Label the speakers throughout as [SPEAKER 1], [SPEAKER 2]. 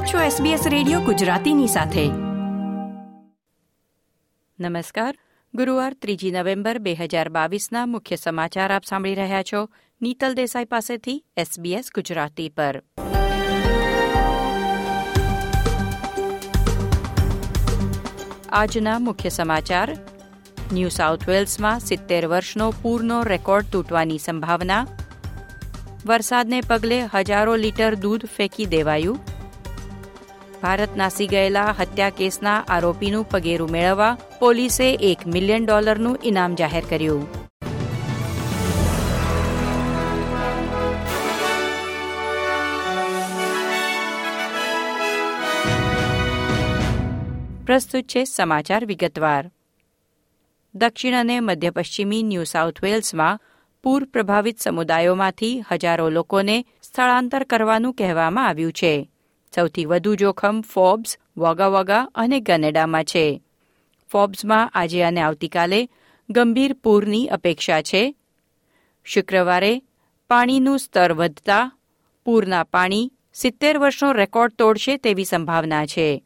[SPEAKER 1] આપ છો SBS radio ગુજરાતીની સાથે.
[SPEAKER 2] નમસ્કાર. ગુરુવાર ત્રીજી નવેમ્બર બે હજાર બાવીસના મુખ્ય સમાચાર આપ સાંભળી રહ્યા છો નીતલ દેસાઈ પાસેથી SBS ગુજરાતી પર. આજના મુખ્ય સમાચાર. ન્યૂ સાઉથ વેલ્સમાં સિત્તેર વર્ષનો પૂરનો રેકોર્ડ તૂટવાની સંભાવના. વરસાદને પગલે હજારો લીટર દૂધ ફેંકી દેવાયું. ભારત નાસી ગયેલા હત્યા કેસના આરોપીનું પગેરું મેળવવા પોલીસે એક મિલિયન ડોલરનું ઇનામ જાહેર કર્યું. પ્રસ્તુત છે સમાચાર વિગતવાર. દક્ષિણ અને મધ્ય પશ્ચિમી ન્યૂ સાઉથ વેલ્સમાં પૂર પ્રભાવિત સમુદાયોમાંથી હજારો લોકોને સ્થળાંતર કરવાનું કહેવામાં આવ્યું છે. સૌથી વધુ જોખમ ફોબ્સ વગા અને કેનેડામાં છે. ફોબ્સમાં આજે અને આવતીકાલે ગંભીર પૂરની અપેક્ષા છે. શુક્રવારે પાણીનું સ્તર વધતા પૂરના પાણી સિત્તેર વર્ષનો રેકોર્ડ તોડશે તેવી સંભાવના છે.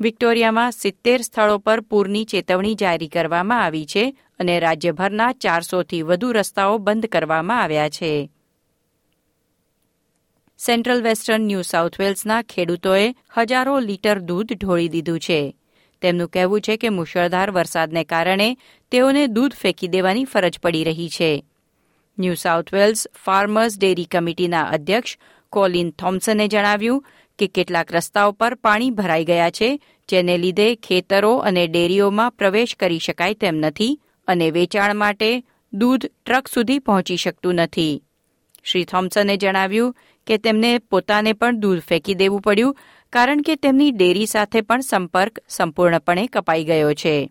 [SPEAKER 2] વિક્ટોરિયામાં સિત્તેર સ્થળો પર પૂરની ચેતવણી જારી કરવામાં આવી છે અને રાજ્યભરના ચારસોથી વધુ રસ્તાઓ બંધ કરવામાં આવ્યા છે. સેન્ટ્રલ વેસ્ટર્ન ન્યૂ સાઉથ વેલ્સના ખેડૂતોએ હજારો લીટર દૂધ ઢોળી દીધું છે. તેમનું કહેવું છે કે મુશળધાર વરસાદને કારણે તેઓને દૂધ ફેંકી દેવાની ફરજ પડી રહી છે. New South Wales farmers dairy કમિટીના અધ્યક્ષ કોલિન થોમ્સને જણાવ્યું કે કેટલાક રસ્તાઓ પર પાણી ભરાઈ ગયા છે, જેને લીધે ખેતરો અને ડેરીઓમાં પ્રવેશ કરી શકાય તેમ નથી અને વેચાણ માટે દૂધ ટ્રક સુધી પહોંચી શકતું નથી. શ્રી થોમ્સને જણાવ્યું કે તેમને પોતાને પણ દૂધ ફેંકી દેવું પડ્યું, કારણ કે તેમની ડેરી સાથે પણ સંપર્ક સંપૂર્ણપણે કપાઈ ગયો છે.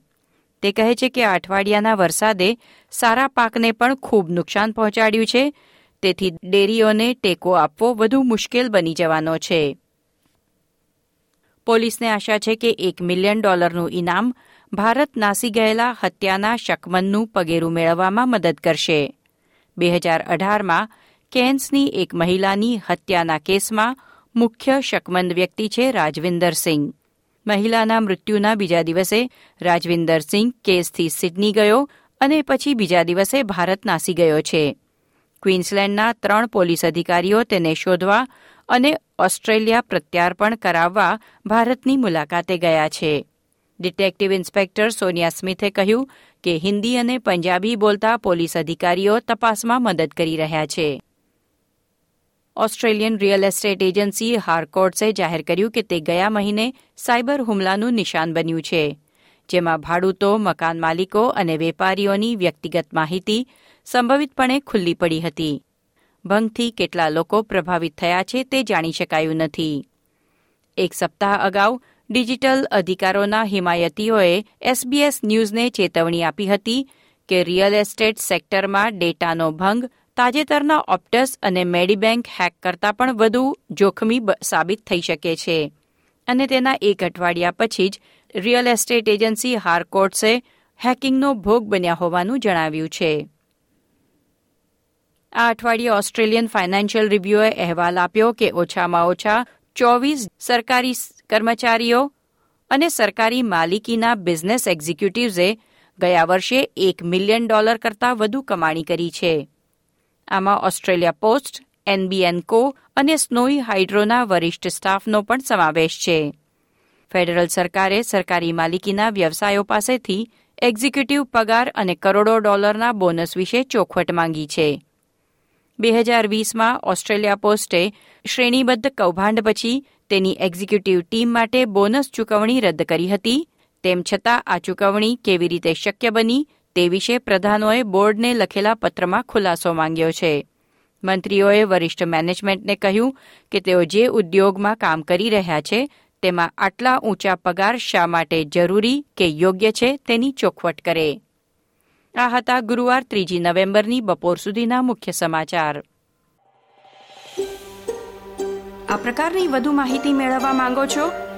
[SPEAKER 2] તે કહે છે કે અઠવાડિયાના વરસાદે સારા પાકને પણ ખૂબ નુકસાન પહોંચાડ્યું છે, તેથી ડેરીઓને ટેકો આપવો વધુ મુશ્કેલ બની જવાનો છે. પોલીસને આશા છે કે એક મિલિયન ડોલરનું ઇનામ ભારત નાસી ગયેલા હત્યાના શકમનનું પગેરું મેળવવામાં મદદ કરશે. બે હજાર અઢારમાં કેન્સની એક મહિલાની હત્યાના કેસમાં મુખ્ય શકમંદ વ્યક્તિ છે રાજવિંદર સિંહ. મહિલાના મૃત્યુના બીજા દિવસે રાજવિંદર સિંહ કેસથી સિડની ગયો અને પછી બીજા દિવસે ભારત નાસી ગયો છે. ક્વીન્સલેન્ડના ત્રણ પોલીસ અધિકારીઓ તેને શોધવા અને ઓસ્ટ્રેલિયા પ્રત્યાર્પણ કરાવવા ભારતની મુલાકાતે ગયા છે. ડિટેક્ટિવ ઇન્સ્પેક્ટર સોનિયા સ્મિથે કહ્યું કે હિન્દી અને પંજાબી બોલતા પોલીસ અધિકારીઓ તપાસમાં મદદ કરી રહ્યા છે. ઓસ્ટ્રેલિયન રિયલ એસ્ટેટ એજન્સી હારકોર્ટ્સે જાહેર કર્યું કે તે ગયા મહિને સાયબર હુમલાનું નિશાન બન્યું છે, જેમાં ભાડૂતો, મકાન માલિકો અને વેપારીઓની વ્યક્તિગત માહિતી સંભવિતપણે ખુલ્લી પડી હતી. ભંગથી કેટલા લોકો પ્રભાવિત થયા છે તે જાણી શકાયું નથી. એક સપ્તાહ અગાઉ ડિજિટલ અધિકારોના હિમાયતીઓએ એસબીએસ ન્યૂઝને ચેતવણી આપી હતી કે રિયલ એસ્ટેટ સેક્ટરમાં ડેટાનો ભંગ તાજેતરના ઓપ્ટસ અને મેડીબેન્ક હેક કરતાં પણ વધુ જોખમી સાબિત થઈ શકે છે. અને તેના એક અઠવાડિયા પછી જ રિયલ એસ્ટેટ એજન્સી હારકોર્ટ્સે હેકિંગનો ભોગ બન્યા હોવાનું જણાવ્યું છે. આ અઠવાડિયે ઓસ્ટ્રેલિયન ફાઇનાન્શિયલ રિવ્યુએ અહેવાલ આપ્યો કે ઓછામાં ઓછા ચોવીસ સરકારી કર્મચારીઓ અને સરકારી માલિકીના બિઝનેસ એક્ઝિક્યુટિવ્સે ગયા વર્ષે એક મિલિયન ડોલર કરતાં વધુ કમાણી કરી છે. આમાં ઓસ્ટ્રેલિયા પોસ્ટ એનબીએન કો અને સ્નોઈ હાઇડ્રોના વરિષ્ઠ સ્ટાફનો પણ સમાવેશ છે. ફેડરલ સરકારે સરકારી માલિકીના વ્યવસાયો પાસેથી એક્ઝિક્યુટિવ પગાર અને કરોડો ડોલરના બોનસ વિશે ચોખવટ માંગી છે. બે હજાર વીસમાં ઓસ્ટ્રેલિયા પોસ્ટે શ્રેણીબદ્ધ કૌભાંડ પછી તેની એક્ઝિક્યુટિવ ટીમ માટે બોનસ ચૂકવણી રદ કરી હતી. તેમ છતાં આ ચૂકવણી કેવી રીતે શક્ય બની તે વિશે પ્રધાનોએ બોર્ડને લખેલા પત્રમાં ખુલાસો માંગ્યો છે. મંત્રીઓએ વરિષ્ઠ મેનેજમેન્ટને કહ્યું કે તેઓ જે ઉદ્યોગમાં કામ કરી રહ્યા છે, તેમાં આટલા ઊંચા પગાર શા માટે જરૂરી કે યોગ્ય છે તેની ચોખવટ કરે. આ હતા ગુરુવાર ત્રીજી નવેમ્બરની બપોર સુધીના મુખ્ય સમાચાર.
[SPEAKER 1] આ પ્રકારની વધુ માહિતી મેળવવા માંગો છો